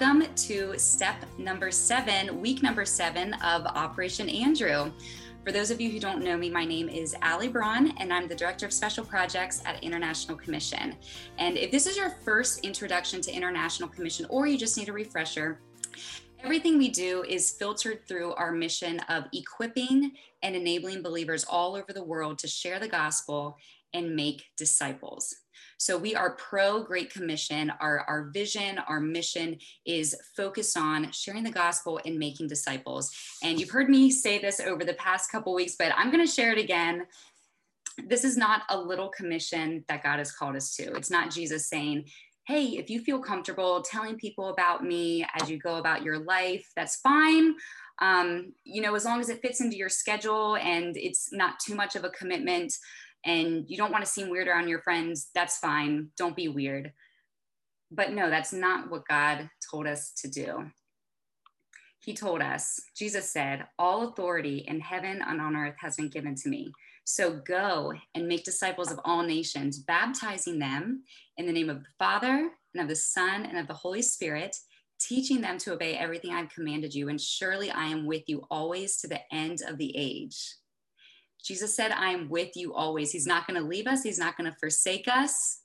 welcome to step number seven, week number seven of Operation Andrew. For those of you who don't know me, my name is Alli Braun, and I'm the Director of Special Projects at International Commission. And if this is your first introduction to International Commission, or you just need a refresher, Everything we do is filtered through our mission of equipping and enabling believers all over the world to share the gospel and make disciples. So we are pro Great Commission. Our, our vision, our mission is focused on sharing the gospel and making disciples. And you've heard me say this over the past couple weeks, but I'm going to share it again. This is not a little commission that God has called us to. It's not Jesus saying, hey, if you feel comfortable telling people about me as you go about your life, that's fine. Um, you know, as long as it fits into your schedule and it's not too much of a commitment and you don't want to seem weird around your friends, that's fine. Don't be weird. But no, that's not what God told us to do. He told us, Jesus said, All authority in heaven and on earth has been given to me. So go and make disciples of all nations, baptizing them in the name of the Father and of the Son and of the Holy Spirit, teaching them to obey everything I've commanded you. And surely I am with you always to the end of the age. Jesus said, I am with you always. He's not going to leave us, He's not going to forsake us.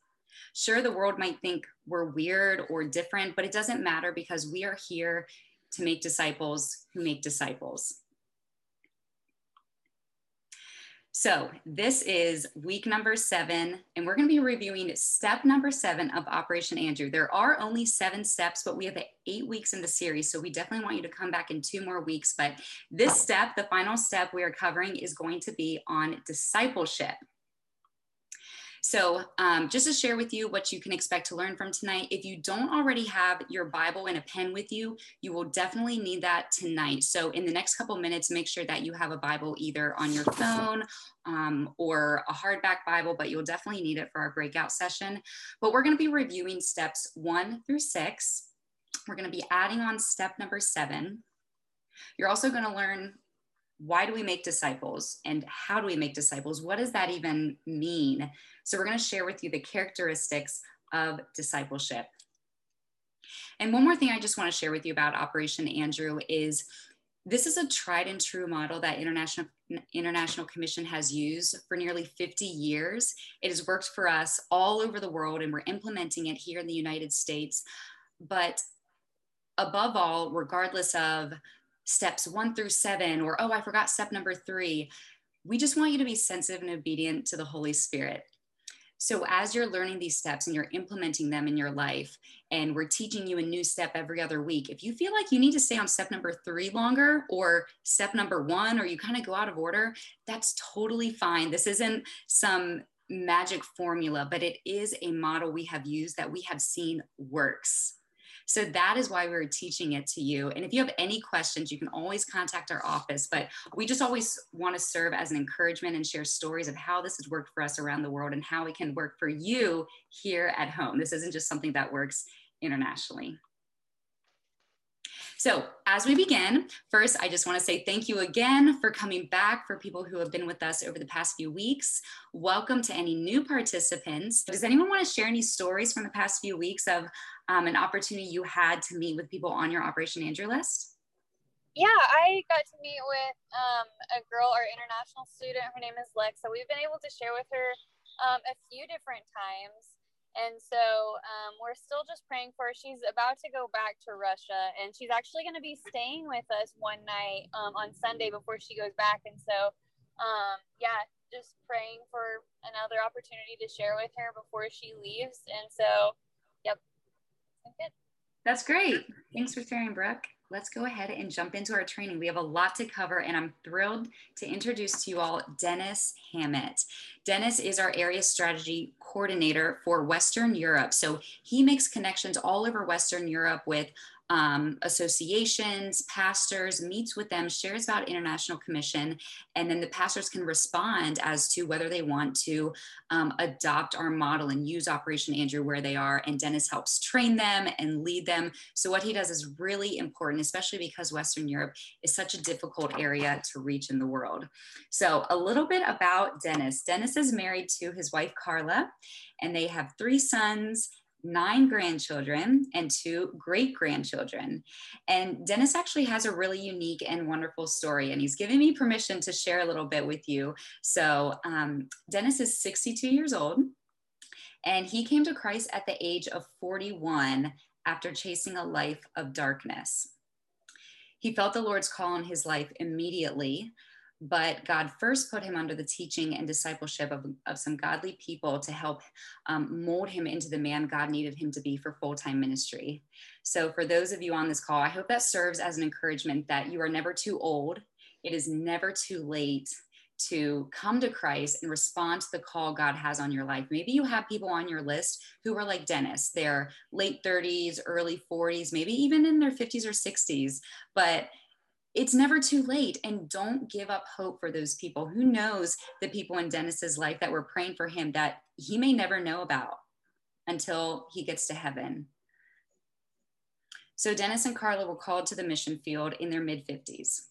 Sure, the world might think we're weird or different, but it doesn't matter because we are here to make disciples who make disciples. So, this is week number seven, and we're going to be reviewing step number seven of Operation Andrew. There are only seven steps, but we have eight weeks in the series. So, we definitely want you to come back in two more weeks. But this step, the final step we are covering, is going to be on discipleship. So, um, just to share with you what you can expect to learn from tonight, if you don't already have your Bible and a pen with you, you will definitely need that tonight. So, in the next couple minutes, make sure that you have a Bible either on your phone um, or a hardback Bible, but you'll definitely need it for our breakout session. But we're going to be reviewing steps one through six. We're going to be adding on step number seven. You're also going to learn why do we make disciples and how do we make disciples? What does that even mean? So, we're going to share with you the characteristics of discipleship. And one more thing I just want to share with you about Operation Andrew is this is a tried and true model that International, International Commission has used for nearly 50 years. It has worked for us all over the world, and we're implementing it here in the United States. But above all, regardless of steps one through seven, or oh, I forgot step number three. We just want you to be sensitive and obedient to the Holy Spirit. So, as you're learning these steps and you're implementing them in your life, and we're teaching you a new step every other week, if you feel like you need to stay on step number three longer or step number one, or you kind of go out of order, that's totally fine. This isn't some magic formula, but it is a model we have used that we have seen works. So that is why we're teaching it to you. And if you have any questions, you can always contact our office. But we just always want to serve as an encouragement and share stories of how this has worked for us around the world and how it can work for you here at home. This isn't just something that works internationally. So, as we begin, first, I just want to say thank you again for coming back for people who have been with us over the past few weeks. Welcome to any new participants. Does anyone want to share any stories from the past few weeks of um, an opportunity you had to meet with people on your Operation Andrew list? Yeah, I got to meet with um, a girl, our international student. Her name is Lex. So we've been able to share with her um, a few different times. And so um, we're still just praying for her. She's about to go back to Russia, and she's actually going to be staying with us one night um, on Sunday before she goes back. And so, um, yeah, just praying for another opportunity to share with her before she leaves. And so, yep, good. That's great. Thanks for sharing, Brooke let's go ahead and jump into our training. We have a lot to cover, and I'm thrilled to introduce to you all Denis Hammit. Denis is our area strategy coordinator for Western Europe. So he makes connections all over Western Europe with um, associations, pastors, meets with them, shares about International Commission, and then the pastors can respond as to whether they want to um, adopt our model and use Operation Andrew where they are. And Denis helps train them and lead them. So, what he does is really important, especially because Western Europe is such a difficult area to reach in the world. So, a little bit about Denis. Denis is married to his wife, Carla, and they have three sons nine grandchildren and two great grandchildren. And Denis actually has a really unique and wonderful story, and he's given me permission to share a little bit with you. So, um, Denis is 62 years old, and he came to Christ at the age of 41 after chasing a life of darkness. He felt the Lord's call on his life immediately, but God first put him under the teaching and discipleship of, of some godly people to help um, mold him into the man God needed him to be for full time ministry. So, for those of you on this call, I hope that serves as an encouragement that you are never too old. It is never too late to come to Christ and respond to the call God has on your life. Maybe you have people on your list who are like Denis, they're late 30s, early 40s, maybe even in their 50s or 60s, but it's never too late and don't give up hope for those people. Who knows the people in denis's life that were praying for him that he may never know about until he gets to heaven? So denis and carla were called to the mission field in their mid 50s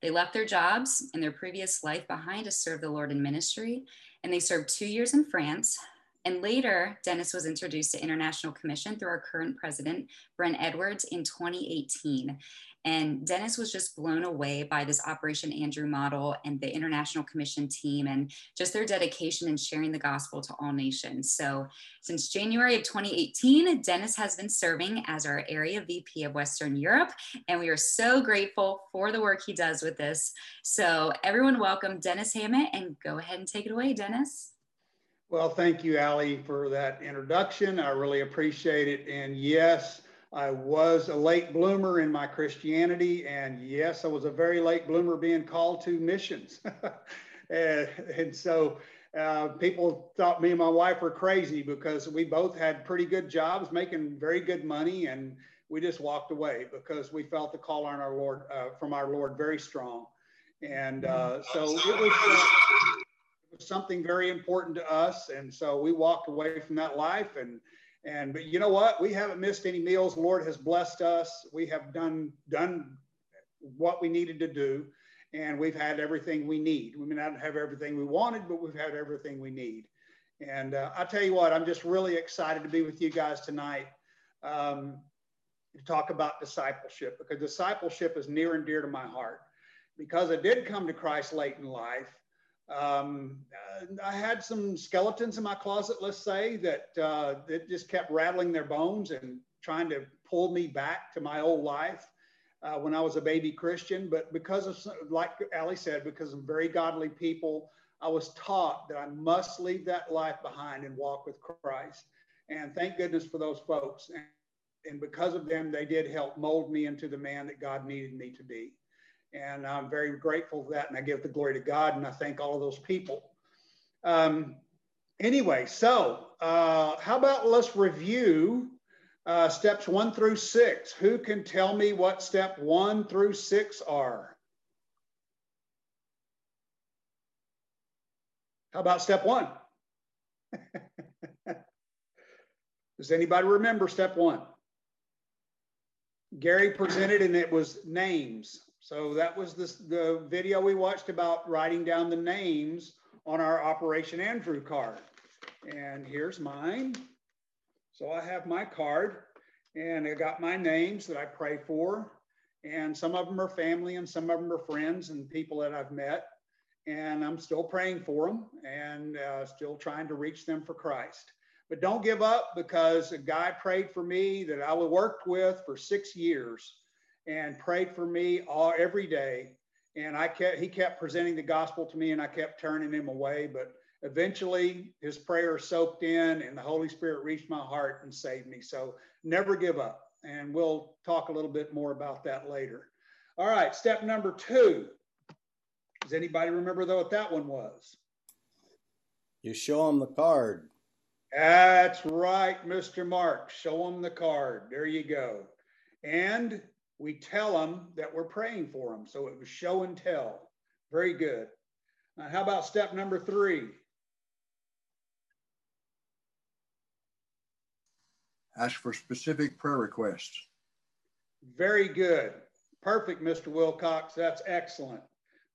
they left their jobs and their previous life behind to serve the lord in ministry and they served two years in france and later, Denis was introduced to International Commission through our current president, Brent Edwards, in 2018. And Denis was just blown away by this Operation Andrew model and the International Commission team and just their dedication in sharing the gospel to all nations. So, since January of 2018, Denis has been serving as our area VP of Western Europe. And we are so grateful for the work he does with this. So, everyone, welcome Denis Hammit and go ahead and take it away, Denis. Well, thank you, Alli, for that introduction. I really appreciate it. And yes, I was a late bloomer in my Christianity, and yes, I was a very late bloomer being called to missions. and, and, so uh, people thought me and my wife were crazy because we both had pretty good jobs, making very good money, and we just walked away because we felt the call on our Lord uh, from our Lord very strong. And uh, so it was, uh, it was something very important to us, and so we walked away from that life and and but you know what? We haven't missed any meals. Lord has blessed us. We have done done what we needed to do, and we've had everything we need. We may not have everything we wanted, but we've had everything we need. And uh, I tell you what, I'm just really excited to be with you guys tonight um, to talk about discipleship because discipleship is near and dear to my heart. Because I did come to Christ late in life, um, I had some skeletons in my closet, let's say, that uh, that just kept rattling their bones and trying to pull me back to my old life uh, when I was a baby Christian. But because of, like Alli said, because of very godly people, I was taught that I must leave that life behind and walk with Christ. And thank goodness for those folks. And, and because of them, they did help mold me into the man that God needed me to be. And I'm very grateful for that. And I give the glory to God and I thank all of those people. Um, anyway, so uh, how about let's review uh, steps one through six. Who can tell me what step one through six are? How about step one? Does anybody remember step one? Gary presented and it was names. So that was this, the video we watched about writing down the names on our Operation Andrew card. And here's mine. So I have my card and I got my names that I pray for. And some of them are family and some of them are friends and people that I've met. And I'm still praying for them and uh, still trying to reach them for Christ. But don't give up because a guy prayed for me that I worked with for six years and prayed for me all every day. And I kept he kept presenting the gospel to me, and I kept turning him away. But eventually, his prayer soaked in, and the Holy Spirit reached my heart and saved me. So never give up. And we'll talk a little bit more about that later. All right, step number two. Does anybody remember though what that one was? You show them the card. That's right, Mr. Mark. Show them the card. There you go. And we tell them that we're praying for them. So it was show and tell. Very good. Now, how about step number three? Ask for specific prayer requests. Very good. Perfect, Mr. Wilcox. That's excellent.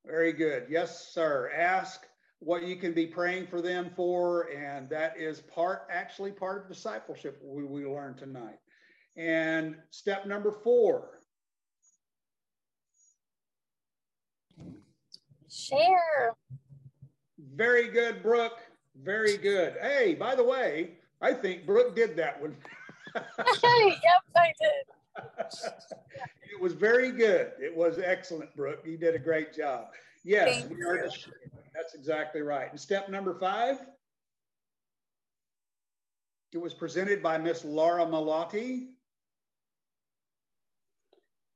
Very good. Yes, sir. Ask what you can be praying for them for. And that is part, actually part of discipleship we, we learned tonight. And step number four. Share. Very good, Brooke. Very good. Hey, by the way, I think Brooke did that one. yep, I did. it was very good. It was excellent, Brooke. You did a great job. Yes, Thank we are. That's exactly right. And step number five, it was presented by Miss Laura Malati.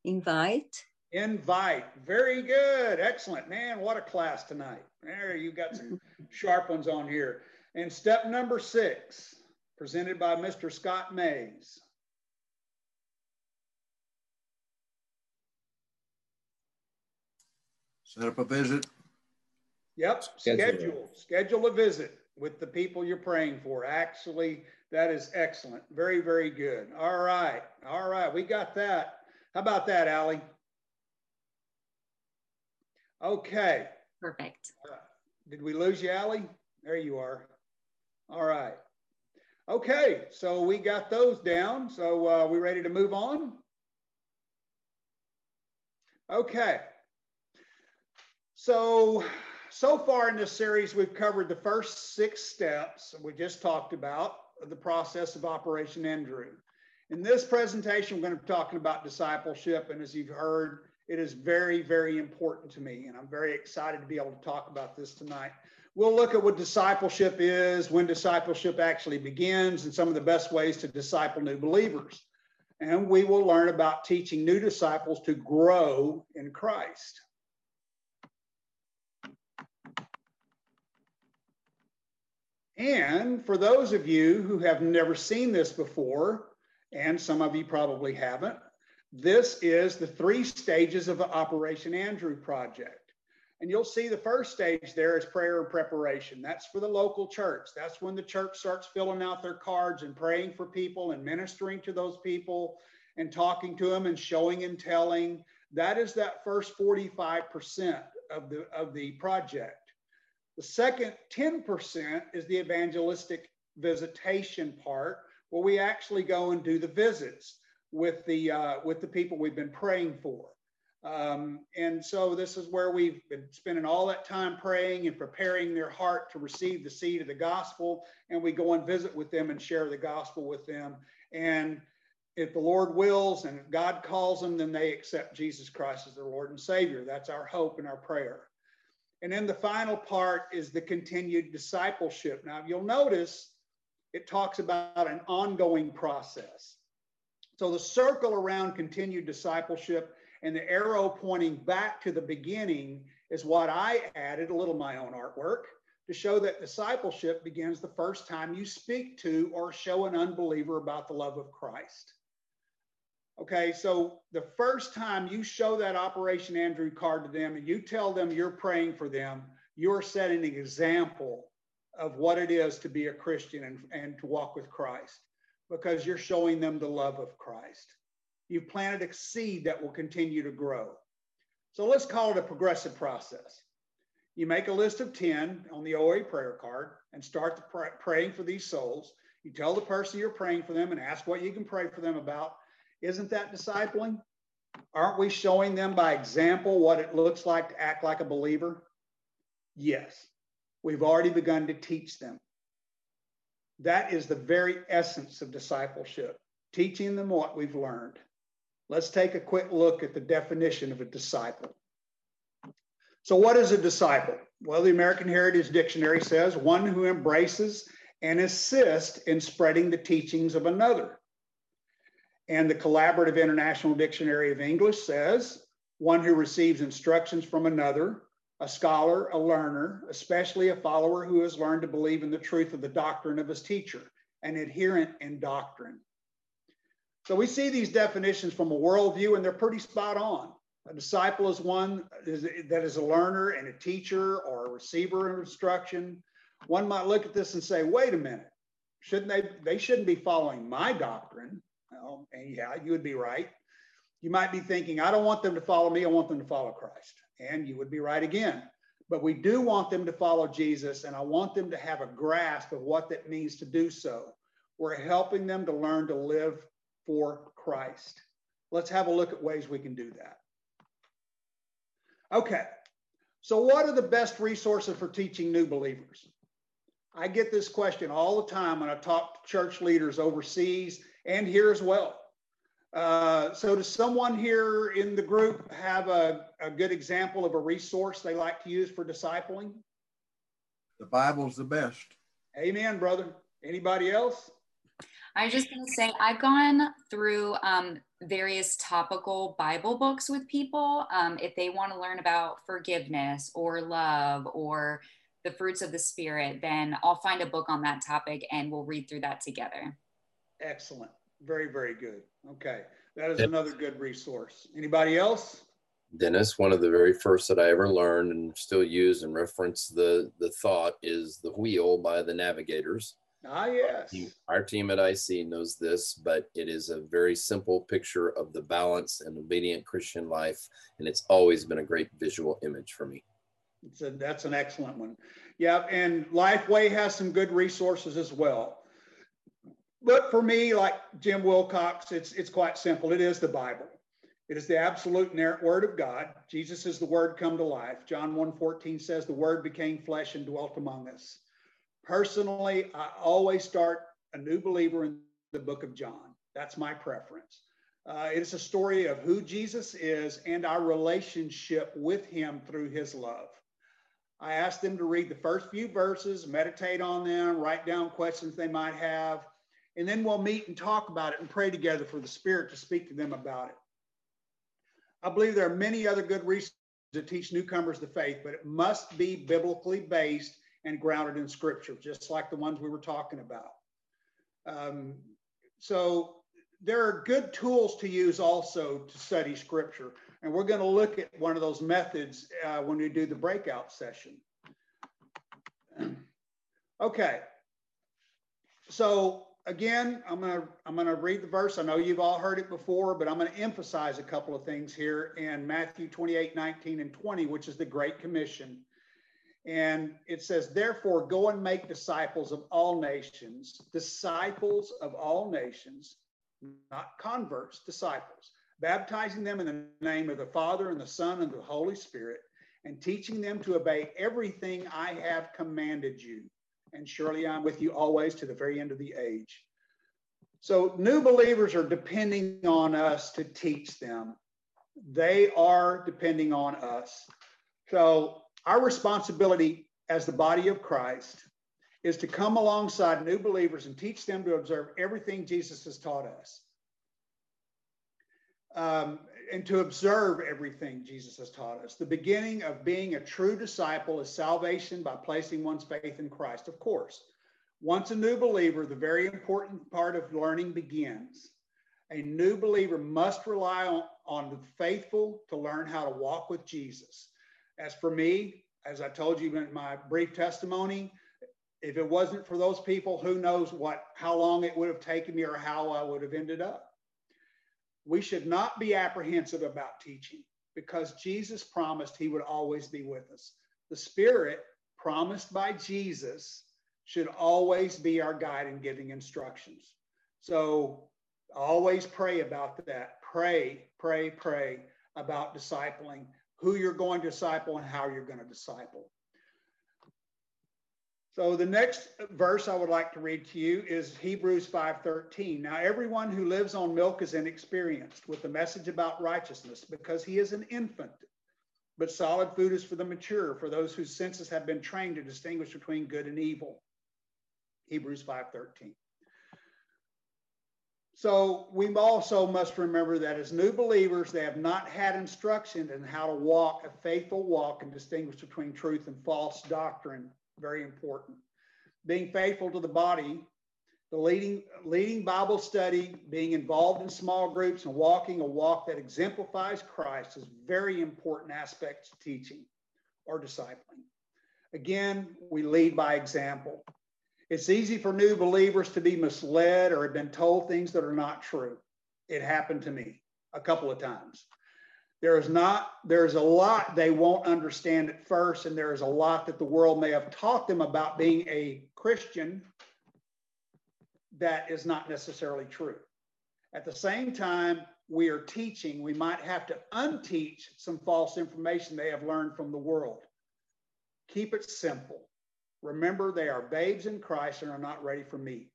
Invite. Invite. Very good. Excellent. Man, what a class tonight. There, you got some sharp ones on here. And step number six, presented by Mr. Scott Mays. Set up a visit. Yep, Schedule. schedule, schedule a visit with the people you're praying for. Actually, that is excellent. Very, very good. All right, all right, we got that. How about that, Alli? Okay. Perfect. Did we lose you, Alli? There you are. All right. Okay, so we got those down. So uh, we ready to move on? Okay. So, so far in this series, we've covered the first six steps we just talked about the process of Operation Andrew. In this presentation, we're going to be talking about discipleship. And as you've heard, it is very, very important to me. And I'm very excited to be able to talk about this tonight. We'll look at what discipleship is, when discipleship actually begins, and some of the best ways to disciple new believers. And we will learn about teaching new disciples to grow in Christ. And for those of you who have never seen this before, and some of you probably haven't, this is the three stages of the Operation Andrew project. And you'll see the first stage there is prayer and preparation. That's for the local church. That's when the church starts filling out their cards and praying for people and ministering to those people and talking to them and showing and telling. That is that first 45% of the, of the project. The second 10% is the evangelistic visitation part, where we actually go and do the visits with the uh, with the people we've been praying for. Um, and so this is where we've been spending all that time praying and preparing their heart to receive the seed of the gospel. And we go and visit with them and share the gospel with them. And if the Lord wills and if God calls them, then they accept Jesus Christ as their Lord and Savior. That's our hope and our prayer. And then the final part is the continued discipleship. Now, you'll notice it talks about an ongoing process. So the circle around continued discipleship and the arrow pointing back to the beginning is what I added, a little my own artwork, to show that discipleship begins the first time you speak to or show an unbeliever about the love of Christ. Okay, so the first time you show that Operation Andrew card to them and you tell them you're praying for them, you're setting an example of what it is to be a Christian and, and to walk with Christ because you're showing them the love of Christ. You've planted a seed that will continue to grow. So let's call it a progressive process. You make a list of 10 on the OA prayer card and start pray- praying for these souls. You tell the person you're praying for them and ask what you can pray for them about. Isn't that discipling? Aren't we showing them by example what it looks like to act like a believer? Yes. We've already begun to teach them. That is the very essence of discipleship, teaching them what we've learned. Let's take a quick look at the definition of a disciple. So, what is a disciple? Well, the American Heritage Dictionary says one who embraces and assists in spreading the teachings of another. And the Collaborative International Dictionary of English says one who receives instructions from another, a scholar, a learner, especially a follower who has learned to believe in the truth of the doctrine of his teacher, an adherent in doctrine. So we see these definitions from a worldview, and they're pretty spot on. A disciple is one that is a learner and a teacher or a receiver of instruction. One might look at this and say, wait a minute, shouldn't they? They shouldn't be following my doctrine. Well, and yeah, you would be right. You might be thinking, I don't want them to follow me, I want them to follow Christ. And you would be right again. but we do want them to follow Jesus, and I want them to have a grasp of what that means to do so. We're helping them to learn to live for Christ. Let's have a look at ways we can do that. Okay, so what are the best resources for teaching new believers? I get this question all the time when I talk to church leaders overseas and here as well. Uh, so, does someone here in the group have a, a good example of a resource they like to use for discipling? The Bible's the best. Amen, brother. Anybody else? I was just going to say, I've gone through um, various topical Bible books with people. Um, if they want to learn about forgiveness or love or the fruits of the Spirit, then I'll find a book on that topic and we'll read through that together. Excellent. Very, very good. Okay. That is another good resource. Anybody else? Denis, one of the very first that I ever learned and still use and reference the the thought is the wheel by the navigators. Ah, yes. Our team at IC knows this, but it is a very simple picture of the balance and obedient Christian life, and it's always been a great visual image for me. It's a, that's an excellent one. Yeah, and Lifeway has some good resources as well but for me, like Jim Wilcox, it's it's quite simple. It is the Bible. It is the absolute word of God. Jesus is the word come to life. John 1:14 says the word became flesh and dwelt among us. Personally, I always start a new believer in the book of John. That's my preference. Uh, it's a story of who Jesus is and our relationship with him through his love. I ask them to read the first few verses, meditate on them, write down questions they might have, and then we'll meet and talk about it and pray together for the Spirit to speak to them about it. I believe there are many other good reasons to teach newcomers the faith, but it must be biblically based and grounded in Scripture, just like the ones we were talking about. Um, so there are good tools to use also to study Scripture, and we're going to look at one of those methods uh, when we do the breakout session. Okay, so again, I'm gonna I'm gonna read the verse. I know you've all heard it before, but I'm gonna emphasize a couple of things here in Matthew 28, 19, and 20, which is the Great Commission. And it says, therefore, go and make disciples of all nations, disciples of all nations, not converts, disciples, baptizing them in the name of the Father and the Son and the Holy Spirit, and teaching them to obey everything I have commanded you and surely I'm with you always to the very end of the age. So, new believers are depending on us to teach them. They are depending on us. So, our responsibility as the body of Christ is to come alongside new believers and teach them to observe everything Jesus has taught us. Um, and to observe everything Jesus has taught us. The beginning of being a true disciple is salvation by placing one's faith in Christ, of course. Once a new believer, the very important part of learning begins. A new believer must rely on, on the faithful to learn how to walk with Jesus. As for me, as I told you in my brief testimony, if it wasn't for those people, who knows what how long it would have taken me or how I would have ended up we should not be apprehensive about teaching because Jesus promised he would always be with us. The Spirit promised by Jesus should always be our guide in giving instructions. So always pray about that. Pray, pray, pray about discipling, who you're going to disciple and how you're going to disciple. So the next verse I would like to read to you is Hebrews 5:13. Now everyone who lives on milk is inexperienced with the message about righteousness because he is an infant. But solid food is for the mature, for those whose senses have been trained to distinguish between good and evil. Hebrews 5:13. So we also must remember that as new believers, they have not had instruction in how to walk a faithful walk and distinguish between truth and false doctrine very important. Being faithful to the body, the leading, leading Bible study, being involved in small groups, and walking a walk that exemplifies Christ is very important aspects of teaching or discipling. Again, we lead by example. It's easy for new believers to be misled or have been told things that are not true. It happened to me a couple of times. There is not, there's a lot they won't understand at first, and there is a lot that the world may have taught them about being a Christian that is not necessarily true. At the same time, we are teaching, we might have to unteach some false information they have learned from the world. Keep it simple. Remember, they are babes in Christ and are not ready for meat.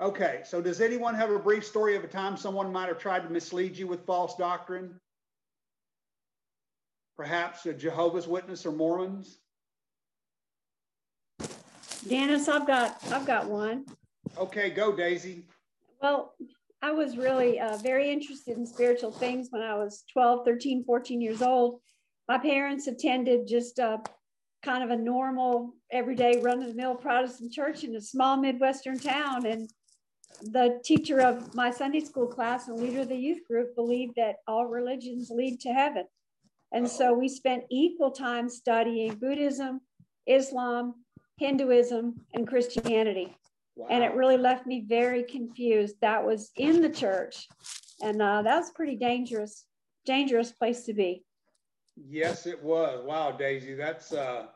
Okay, so does anyone have a brief story of a time someone might have tried to mislead you with false doctrine? Perhaps a Jehovah's Witness or Mormons? Denis, I've got I've got one. Okay, go Daisy. Well, I was really uh, very interested in spiritual things when I was 12, 13, 14 years old. My parents attended just a, kind of a normal, everyday run of the mill Protestant church in a small Midwestern town. And the teacher of my Sunday school class and leader of the youth group believed that all religions lead to heaven. And so we spent equal time studying Buddhism, Islam, Hinduism, and Christianity. Wow. And it really left me very confused. That was in the church. And uh, that was pretty dangerous, dangerous place to be. Yes, it was. Wow, Daisy, that's uh,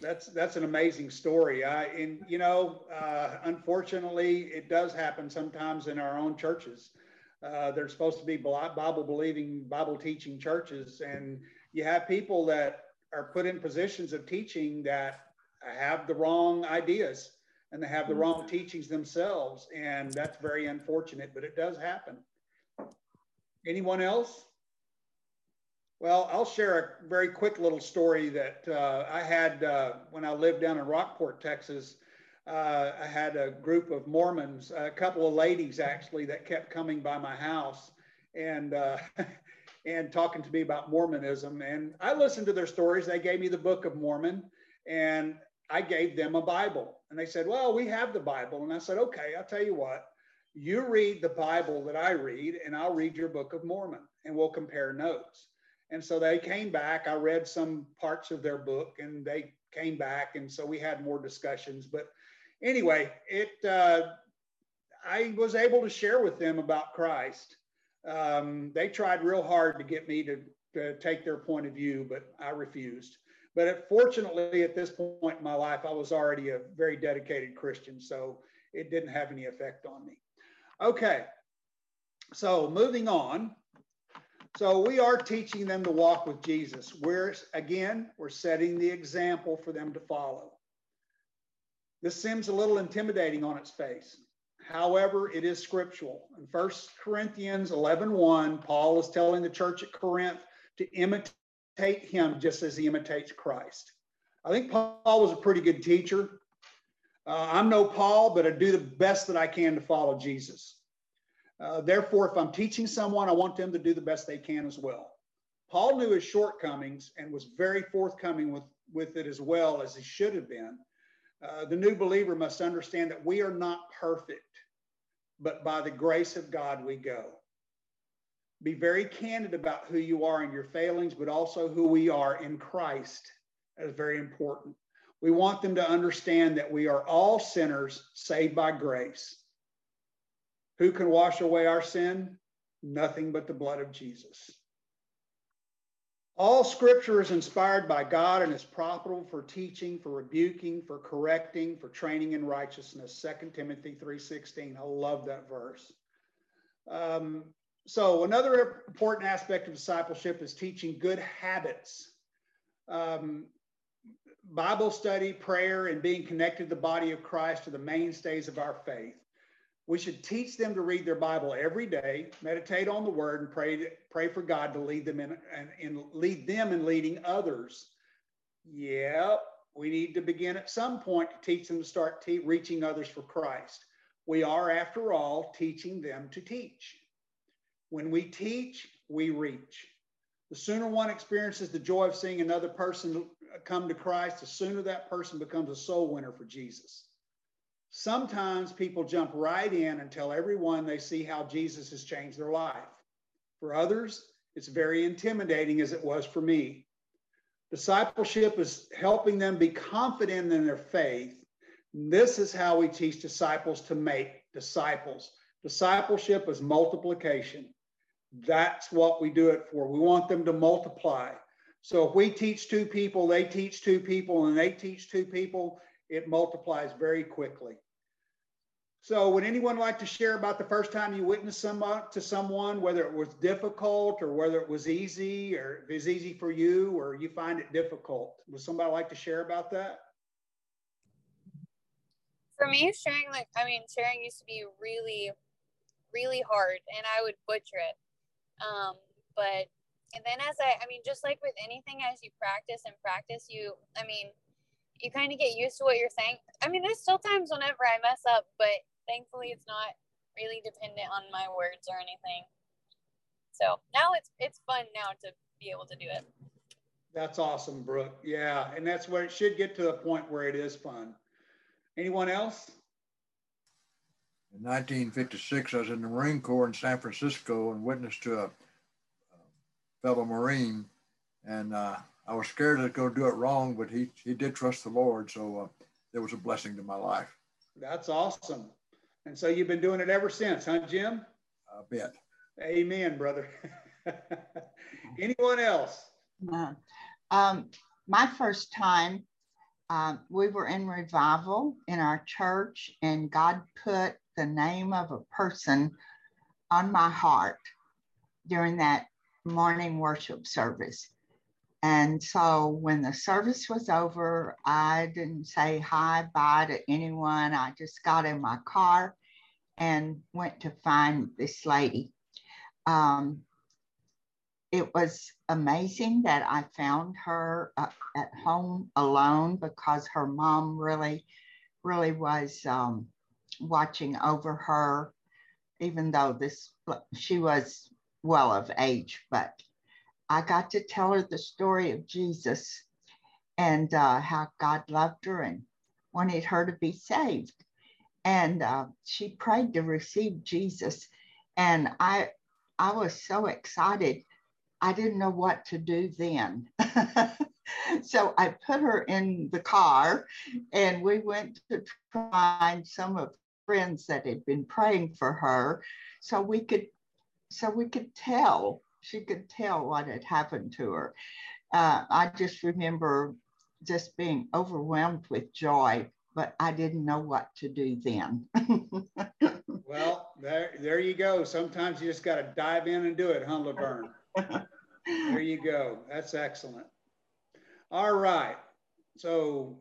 that's that's an amazing story. I and you know, uh, unfortunately, it does happen sometimes in our own churches. Uh, they're supposed to be Bible believing, Bible teaching churches, and you have people that are put in positions of teaching that have the wrong ideas and they have the wrong mm-hmm. teachings themselves, and that's very unfortunate. But it does happen. Anyone else? Well, I'll share a very quick little story that uh, I had uh, when I lived down in Rockport, Texas. Uh, I had a group of Mormons, a couple of ladies actually, that kept coming by my house and uh, and talking to me about Mormonism. And I listened to their stories. They gave me the Book of Mormon, and I gave them a Bible. And they said, "Well, we have the Bible." And I said, "Okay, I'll tell you what. You read the Bible that I read, and I'll read your Book of Mormon, and we'll compare notes." And so they came back. I read some parts of their book and they came back. And so we had more discussions. But anyway, it, uh, I was able to share with them about Christ. Um, they tried real hard to get me to, to take their point of view, but I refused. But it, fortunately, at this point in my life, I was already a very dedicated Christian. So it didn't have any effect on me. Okay. So moving on. So we are teaching them to walk with Jesus. We're, again, we're setting the example for them to follow. This seems a little intimidating on its face. However, it is scriptural. In 1 Corinthians 11 1, Paul is telling the church at Corinth to imitate him just as he imitates Christ. I think Paul was a pretty good teacher. Uh, I'm no Paul, but I do the best that I can to follow Jesus. Uh, therefore, if I'm teaching someone, I want them to do the best they can as well. Paul knew his shortcomings and was very forthcoming with, with it as well as he should have been. Uh, the new believer must understand that we are not perfect, but by the grace of God we go. Be very candid about who you are and your failings, but also who we are in Christ. That is very important. We want them to understand that we are all sinners saved by grace. Who can wash away our sin? Nothing but the blood of Jesus. All scripture is inspired by God and is profitable for teaching, for rebuking, for correcting, for training in righteousness. 2 Timothy 3.16. I love that verse. Um, so another important aspect of discipleship is teaching good habits. Um, Bible study, prayer, and being connected to the body of Christ are the mainstays of our faith. We should teach them to read their Bible every day, meditate on the word, and pray, pray for God to lead them in and, and lead them in leading others. Yep, we need to begin at some point to teach them to start te- reaching others for Christ. We are, after all, teaching them to teach. When we teach, we reach. The sooner one experiences the joy of seeing another person come to Christ, the sooner that person becomes a soul winner for Jesus. Sometimes people jump right in and tell everyone they see how Jesus has changed their life. For others, it's very intimidating as it was for me. Discipleship is helping them be confident in their faith. This is how we teach disciples to make disciples. Discipleship is multiplication. That's what we do it for. We want them to multiply. So if we teach two people, they teach two people, and they teach two people, it multiplies very quickly. So would anyone like to share about the first time you witnessed someone to someone, whether it was difficult or whether it was easy or if it was easy for you or you find it difficult? Would somebody like to share about that? For me, sharing like I mean, sharing used to be really, really hard and I would butcher it. Um, but and then as I I mean, just like with anything as you practice and practice, you I mean, you kind of get used to what you're saying. I mean, there's still times whenever I mess up, but thankfully it's not really dependent on my words or anything. So now it's it's fun now to be able to do it. That's awesome, Brooke. Yeah, and that's where it should get to the point where it is fun. Anyone else? In 1956, I was in the Marine Corps in San Francisco and witnessed to a, a fellow Marine, and uh, I was scared to go do it wrong, but he he did trust the Lord, so uh, it was a blessing to my life. That's awesome. And so you've been doing it ever since, huh, Jim? A bit. Amen, brother. Anyone else? Uh, um, my first time, um, we were in revival in our church, and God put the name of a person on my heart during that morning worship service. And so when the service was over, I didn't say hi, bye to anyone. I just got in my car and went to find this lady. Um, it was amazing that I found her uh, at home alone because her mom really, really was um, watching over her, even though this she was well of age, but I got to tell her the story of Jesus and uh, how God loved her and wanted her to be saved. And uh, she prayed to receive Jesus. And I, I was so excited. I didn't know what to do then. so I put her in the car and we went to find some of friends that had been praying for her so we could so we could tell she could tell what had happened to her. Uh, I just remember just being overwhelmed with joy, but I didn't know what to do then. well, there, there you go. Sometimes you just got to dive in and do it, huh, Laverne? there you go. That's excellent. All right. So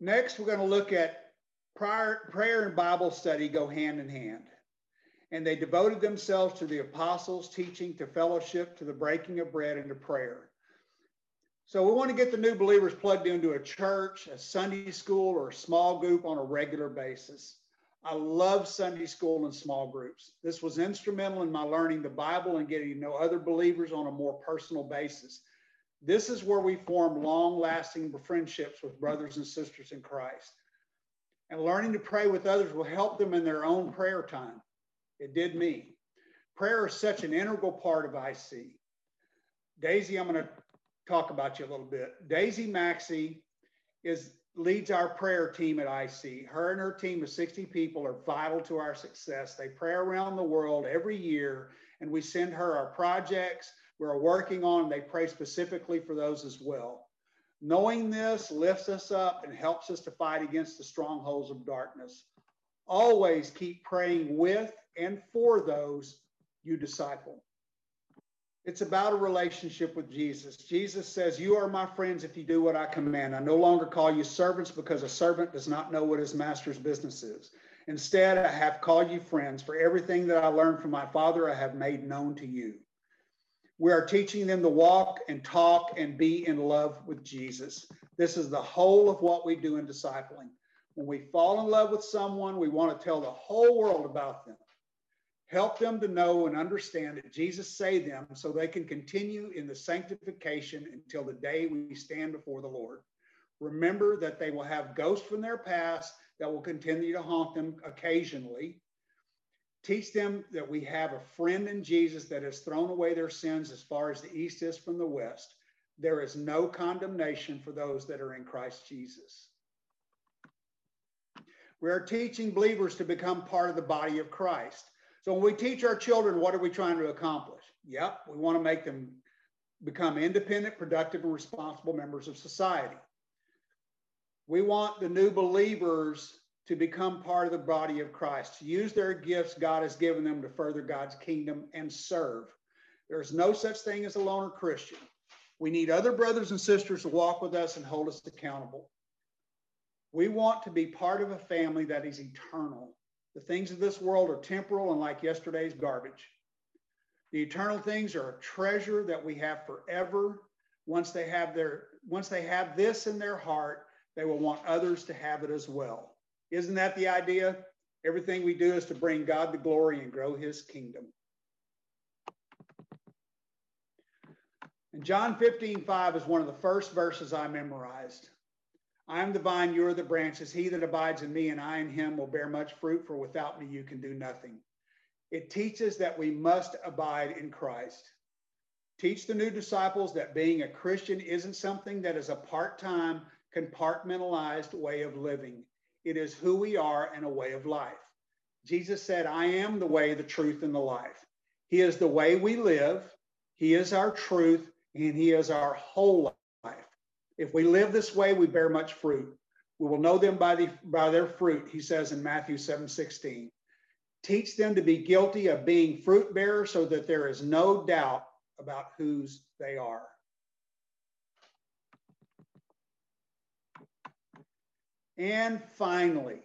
next, we're going to look at prior, prayer and Bible study go hand in hand and they devoted themselves to the apostles' teaching, to fellowship, to the breaking of bread, and to prayer. So we want to get the new believers plugged into a church, a Sunday school, or a small group on a regular basis. I love Sunday school and small groups. This was instrumental in my learning the Bible and getting to know other believers on a more personal basis. This is where we form long lasting friendships with brothers and sisters in Christ. And learning to pray with others will help them in their own prayer time. It did me. Prayer is such an integral part of IC. Daisy, I'm going to talk about you a little bit. Daisy Maxey is leads our prayer team at IC. Her and her team of 60 people are vital to our success. They pray around the world every year, and we send her our projects we're working on. They pray specifically for those as well. Knowing this lifts us up and helps us to fight against the strongholds of darkness. Always keep praying with and for those you disciple. It's about a relationship with Jesus. Jesus says, You are my friends if you do what I command. I no longer call you servants because a servant does not know what his master's business is. Instead, I have called you friends, for everything that I learned from my Father I have made known to you. We are teaching them to walk and talk and be in love with Jesus. This is the whole of what we do in discipling. When we fall in love with someone, we want to tell the whole world about them. Help them to know and understand that Jesus saved them so they can continue in the sanctification until the day we stand before the Lord. Remember that they will have ghosts from their past that will continue to haunt them occasionally. Teach them that we have a friend in Jesus that has thrown away their sins as far as the east is from the west. There is no condemnation for those that are in Christ Jesus. We are teaching believers to become part of the body of Christ. So when we teach our children, what are we trying to accomplish? Yep, we want to make them become independent, productive, and responsible members of society. We want the new believers to become part of the body of Christ, to use their gifts God has given them to further God's kingdom and serve. There's no such thing as a loner Christian. We need other brothers and sisters to walk with us and hold us accountable. We want to be part of a family that is eternal. The things of this world are temporal and like yesterday's garbage. The eternal things are a treasure that we have forever. Once they have their once they have this in their heart, they will want others to have it as well. Isn't that the idea? Everything we do is to bring God the glory and grow his kingdom. And John 15, 5 is one of the first verses I memorized. I am the vine, you are the branches. He that abides in me and I in him will bear much fruit, for without me you can do nothing. It teaches that we must abide in Christ. Teach the new disciples that being a Christian isn't something that is a part time, compartmentalized way of living. It is who we are and a way of life. Jesus said, I am the way, the truth, and the life. He is the way we live, He is our truth, and He is our whole life. If we live this way, we bear much fruit. We will know them by, the, by their fruit, he says in Matthew 7 16. Teach them to be guilty of being fruit bearers so that there is no doubt about whose they are. And finally,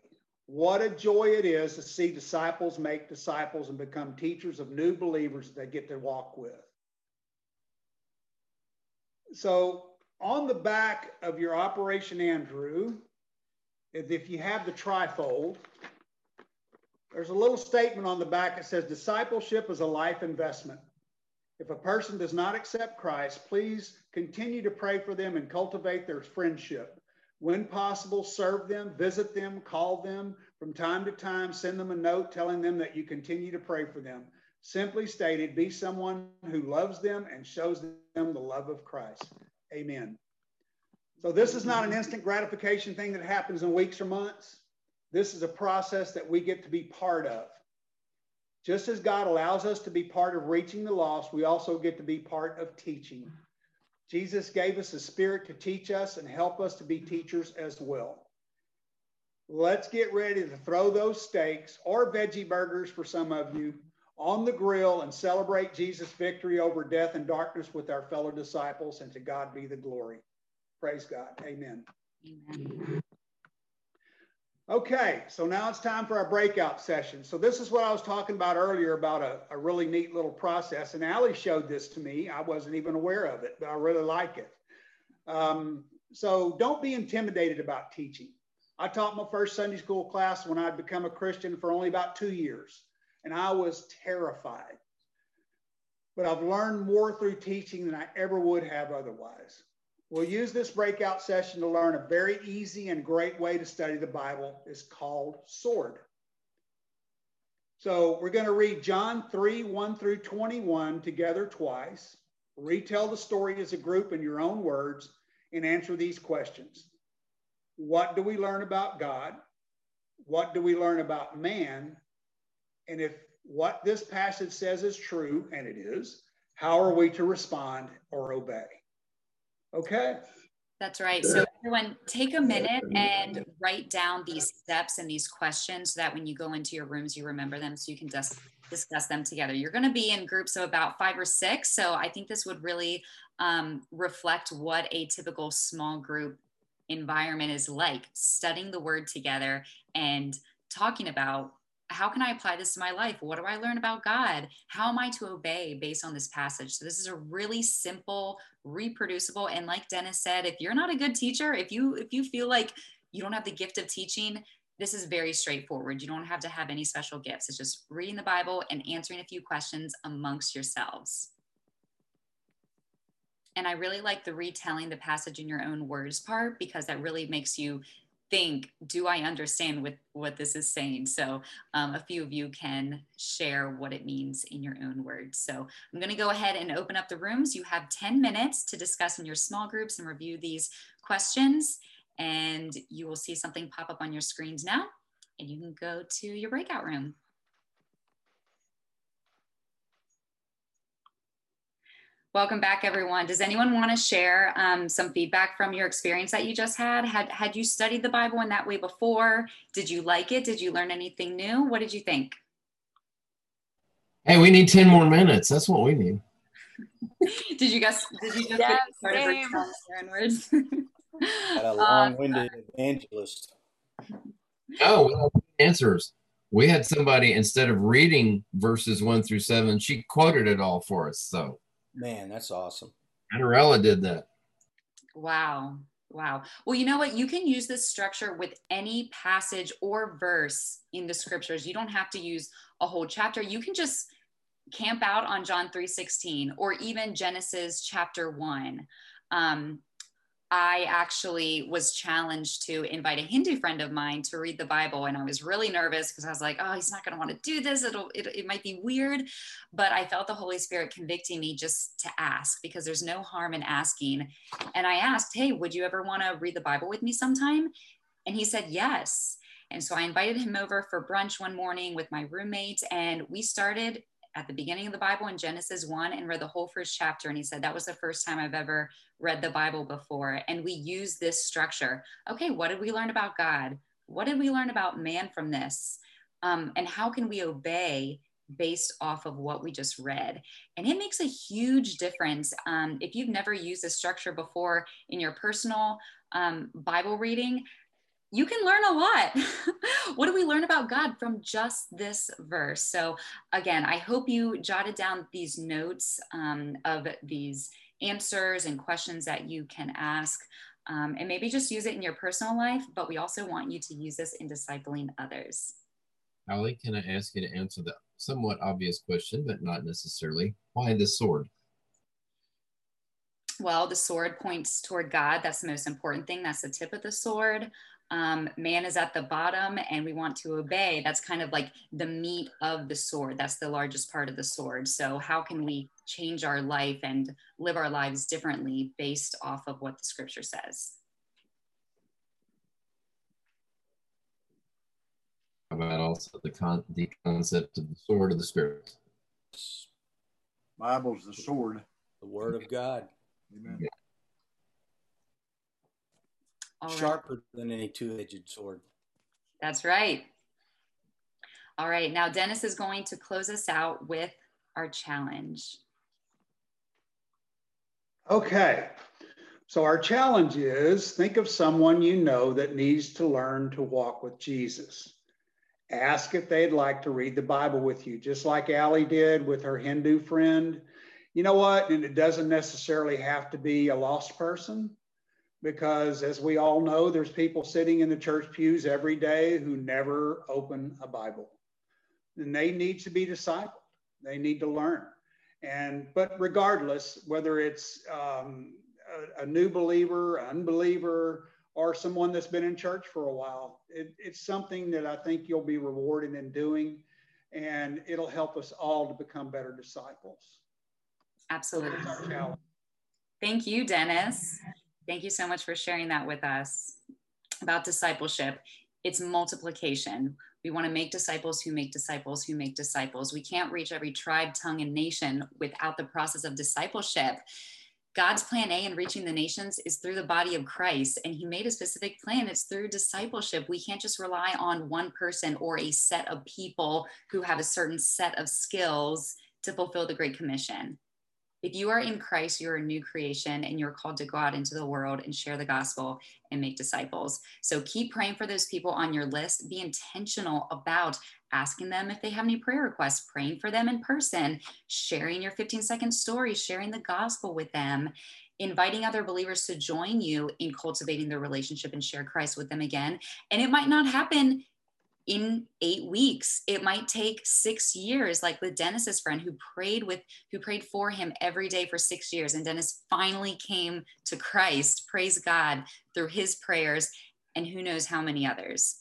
what a joy it is to see disciples make disciples and become teachers of new believers that they get to walk with. So, on the back of your Operation Andrew, if you have the trifold, there's a little statement on the back that says discipleship is a life investment. If a person does not accept Christ, please continue to pray for them and cultivate their friendship. When possible, serve them, visit them, call them from time to time, send them a note telling them that you continue to pray for them. Simply stated, be someone who loves them and shows them the love of Christ. Amen. So, this is not an instant gratification thing that happens in weeks or months. This is a process that we get to be part of. Just as God allows us to be part of reaching the lost, we also get to be part of teaching. Jesus gave us a spirit to teach us and help us to be teachers as well. Let's get ready to throw those steaks or veggie burgers for some of you on the grill and celebrate Jesus' victory over death and darkness with our fellow disciples, and to God be the glory. Praise God. Amen. Amen. Okay, so now it's time for our breakout session. So this is what I was talking about earlier about a, a really neat little process. And Alli showed this to me. I wasn't even aware of it, but I really like it. Um, so don't be intimidated about teaching. I taught my first Sunday school class when I'd become a Christian for only about two years, and I was terrified. But I've learned more through teaching than I ever would have otherwise. We'll use this breakout session to learn a very easy and great way to study the Bible. It's called SWORD. So we're going to read John 3 1 through 21 together twice, retell the story as a group in your own words, and answer these questions What do we learn about God? What do we learn about man? And if what this passage says is true, and it is, how are we to respond or obey? Okay. That's right. So everyone take a minute and write down these steps and these questions so that when you go into your rooms, you remember them so you can just discuss them together. You're going to be in groups of about five or six. So I think this would really um, reflect what a typical small group environment is like, studying the word together and talking about how can I apply this to my life? What do I learn about God? How am I to obey based on this passage? So this is a really simple, reproducible, and like Denis said, if you're not a good teacher, if you if you feel like you don't have the gift of teaching, this is very straightforward. You don't have to have any special gifts. It's just reading the Bible and answering a few questions amongst yourselves. And I really like the retelling the passage in your own words part because that really makes you think, do I understand what, what this is saying? So um, a few of you can share what it means in your own words. So I'm gonna go ahead and open up the rooms. You have 10 minutes to discuss in your small groups and review these questions. And you will see something pop up on your screens now. and you can go to your breakout room. Welcome back, everyone. Does anyone want to share um, some feedback from your experience that you just had? Had had you studied the Bible in that way before? Did you like it? Did you learn anything new? What did you think? Hey, we need ten more minutes. That's what we need. did you guess? Did you just Yeah, get started same. Sharon words? Got a Uh, long-winded evangelist. Oh, we have answers. We had somebody instead of reading verses one through seven, she quoted it all for us. So Man, that's awesome. Anarella did that. Wow. Wow. Well, you know what? You can use this structure with any passage or verse in the scriptures. You don't have to use a whole chapter. You can just camp out on John 3:16 or even Genesis chapter 1. Um, I actually was challenged to invite a Hindu friend of mine to read the Bible, and I was really nervous because I was like, "Oh, he's not going to want to do this. It'll, it, it might be weird," but I felt the Holy Spirit convicting me just to ask because there's no harm in asking. And I asked, "Hey, would you ever want to read the Bible with me sometime?" And he said yes. And so I invited him over for brunch one morning with my roommate, and we started at the beginning of the Bible in Genesis 1 and read the whole first chapter. And he said, That was the first time I've ever read the Bible before. And we use this structure. Okay, what did we learn about God? What did we learn about man from this? Um, and how can we obey based off of what we just read? And it makes a huge difference. Um, if you've never used this structure before in your personal um, Bible reading, you can learn a lot. what do we learn about God from just this verse? So, again, I hope you jotted down these notes um, of these answers and questions that you can ask. Um, and maybe just use it in your personal life, but we also want you to use this in discipling others. Alli, can I ask you to answer the somewhat obvious question, but not necessarily? Why the sword? Well, the sword points toward God. That's the most important thing. That's the tip of the sword. Um, man is at the bottom, and we want to obey. That's kind of like the meat of the sword. That's the largest part of the sword. So, how can we change our life and live our lives differently based off of what the scripture says? About also the con the concept of the sword of the spirit? Bible's the sword. The Word of God, Amen. All right. sharper than any two-edged sword. That's right. All right. Now, Denis is going to close us out with our challenge. Okay. So our challenge is think of someone you know that needs to learn to walk with Jesus. Ask if they'd like to read the Bible with you, just like Alli did with her Hindu friend. You know what? And it doesn't necessarily have to be a lost person because as we all know, there's people sitting in the church pews every day who never open a Bible. And they need to be discipled. They need to learn. And but regardless, whether it's um, a, a new believer, unbeliever, or someone that's been in church for a while, it, it's something that I think you'll be rewarded in doing, and it'll help us all to become better disciples. Absolutely. That's our challenge. Thank you, Denis. Thank you so much for sharing that with us about discipleship. It's multiplication. We want to make disciples who make disciples who make disciples. We can't reach every tribe, tongue, and nation without the process of discipleship. God's plan A in reaching the nations is through the body of Christ, and He made a specific plan. It's through discipleship. We can't just rely on one person or a set of people who have a certain set of skills to fulfill the Great Commission. If you are in Christ, you're a new creation and you're called to go out into the world and share the gospel and make disciples. So keep praying for those people on your list. Be intentional about asking them if they have any prayer requests, praying for them in person, sharing your 15 second story, sharing the gospel with them, inviting other believers to join you in cultivating their relationship and share Christ with them again. And it might not happen in eight weeks. It might take six years like with denis's friend who prayed with who prayed for him every day for six years. And dennis finally came to christ praise god through his prayers and who knows how many others.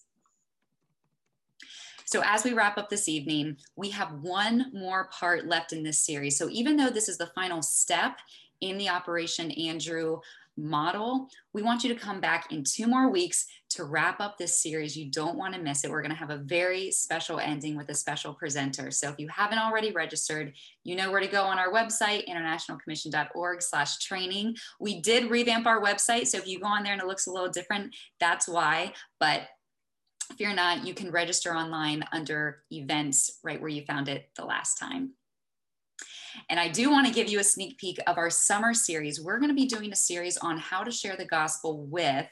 So as we wrap up this evening we have one more part left in this series. So even though this is the final step in the operation andrew model. We want you to come back in two more weeks to wrap up this series. You don't want to miss it. We're going to have a very special ending with a special presenter. So if you haven't already registered, you know where to go on our website, internationalcommission.org slash training. We did revamp our website. So if you go on there and it looks a little different, that's why. But if you're not, you can register online under events right where you found it the last time. And I do want to give you a sneak peek of our summer series. We're going to be doing a series on how to share the gospel with,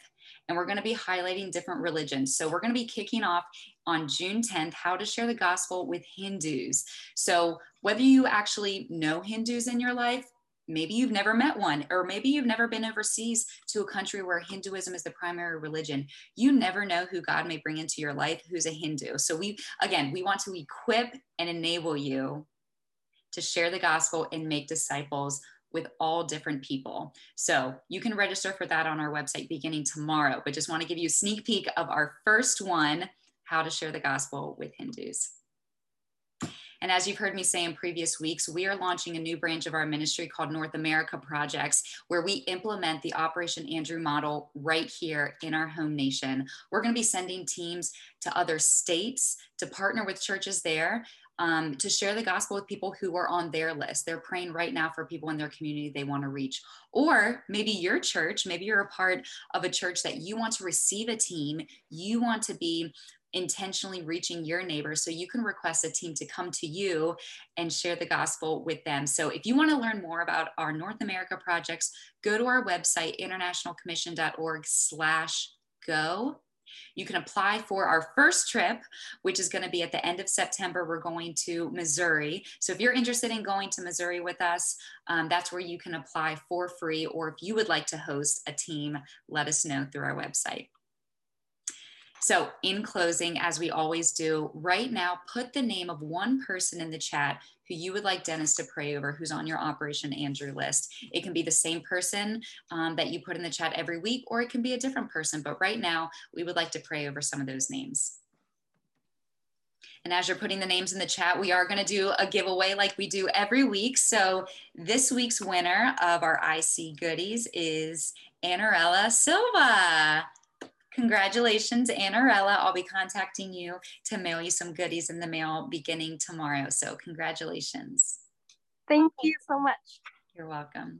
and we're going to be highlighting different religions. So we're going to be kicking off on June 10th, how to share the gospel with Hindus. So whether you actually know Hindus in your life, maybe you've never met one, or maybe you've never been overseas to a country where Hinduism is the primary religion. You never know who God may bring into your life who's a Hindu. So we, again, we want to equip and enable you to share the gospel and make disciples with all different people. So you can register for that on our website beginning tomorrow, but just want to give you a sneak peek of our first one how to share the gospel with Hindus. And as you've heard me say in previous weeks, we are launching a new branch of our ministry called North America Projects, where we implement the Operation Andrew model right here in our home nation. We're going to be sending teams to other states to partner with churches there um, to share the gospel with people who are on their list. They're praying right now for people in their community they want to reach. Or maybe your church, maybe you're a part of a church that you want to receive a team, you want to be intentionally reaching your neighbors. So you can request a team to come to you and share the gospel with them. So if you want to learn more about our North America projects, go to our website, internationalcommission.org slash go you can apply for our first trip, which is going to be at the end of September. We're going to Missouri. So if you're interested in going to Missouri with us, um, that's where you can apply for free. Or if you would like to host a team, let us know through our website. So, in closing, as we always do, right now, put the name of one person in the chat who you would like Denis to pray over, who's on your Operation Andrew list. It can be the same person um, that you put in the chat every week, or it can be a different person. But right now, we would like to pray over some of those names. And as you're putting the names in the chat, we are going to do a giveaway like we do every week. So this week's winner of our IC goodies is Anarella Silva. Congratulations, Anarella. I'll be contacting you to mail you some goodies in the mail beginning tomorrow. So, congratulations. Thank you so much. You're welcome.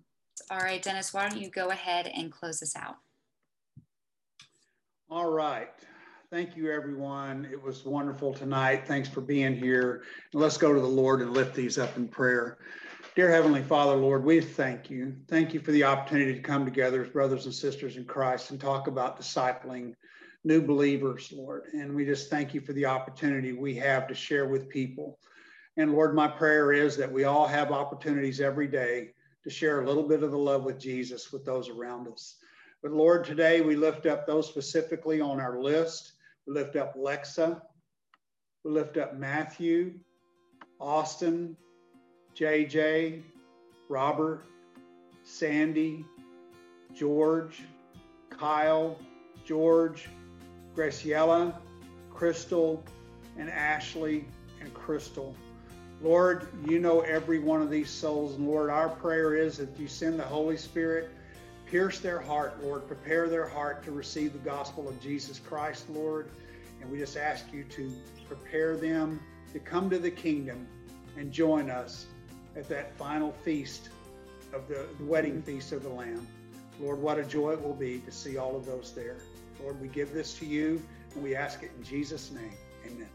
All right, Denis, why don't you go ahead and close us out? All right. Thank you, everyone. It was wonderful tonight. Thanks for being here. Let's go to the Lord and lift these up in prayer. Dear Heavenly Father, Lord, we thank you. Thank you for the opportunity to come together as brothers and sisters in Christ and talk about discipling new believers, Lord. And we just thank you for the opportunity we have to share with people. And Lord, my prayer is that we all have opportunities every day to share a little bit of the love with Jesus with those around us. But Lord, today we lift up those specifically on our list. We lift up Lexa. We lift up Matthew, Austin, JJ, Robert, Sandy, George, Kyle, George, Graciela, Crystal, and Ashley and Crystal. Lord, you know every one of these souls. And Lord, our prayer is that you send the Holy Spirit, pierce their heart, Lord, prepare their heart to receive the gospel of Jesus Christ, Lord. And we just ask you to prepare them to come to the kingdom and join us at that final feast of the, the wedding mm-hmm. feast of the Lamb. Lord, what a joy it will be to see all of those there. Lord, we give this to you and we ask it in Jesus' name. Amen.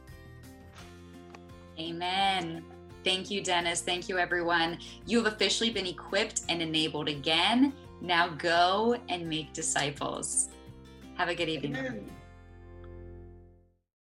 Amen. Thank you, Denis. Thank you, everyone. You have officially been equipped and enabled again. Now go and make disciples. Have a good evening. Amen.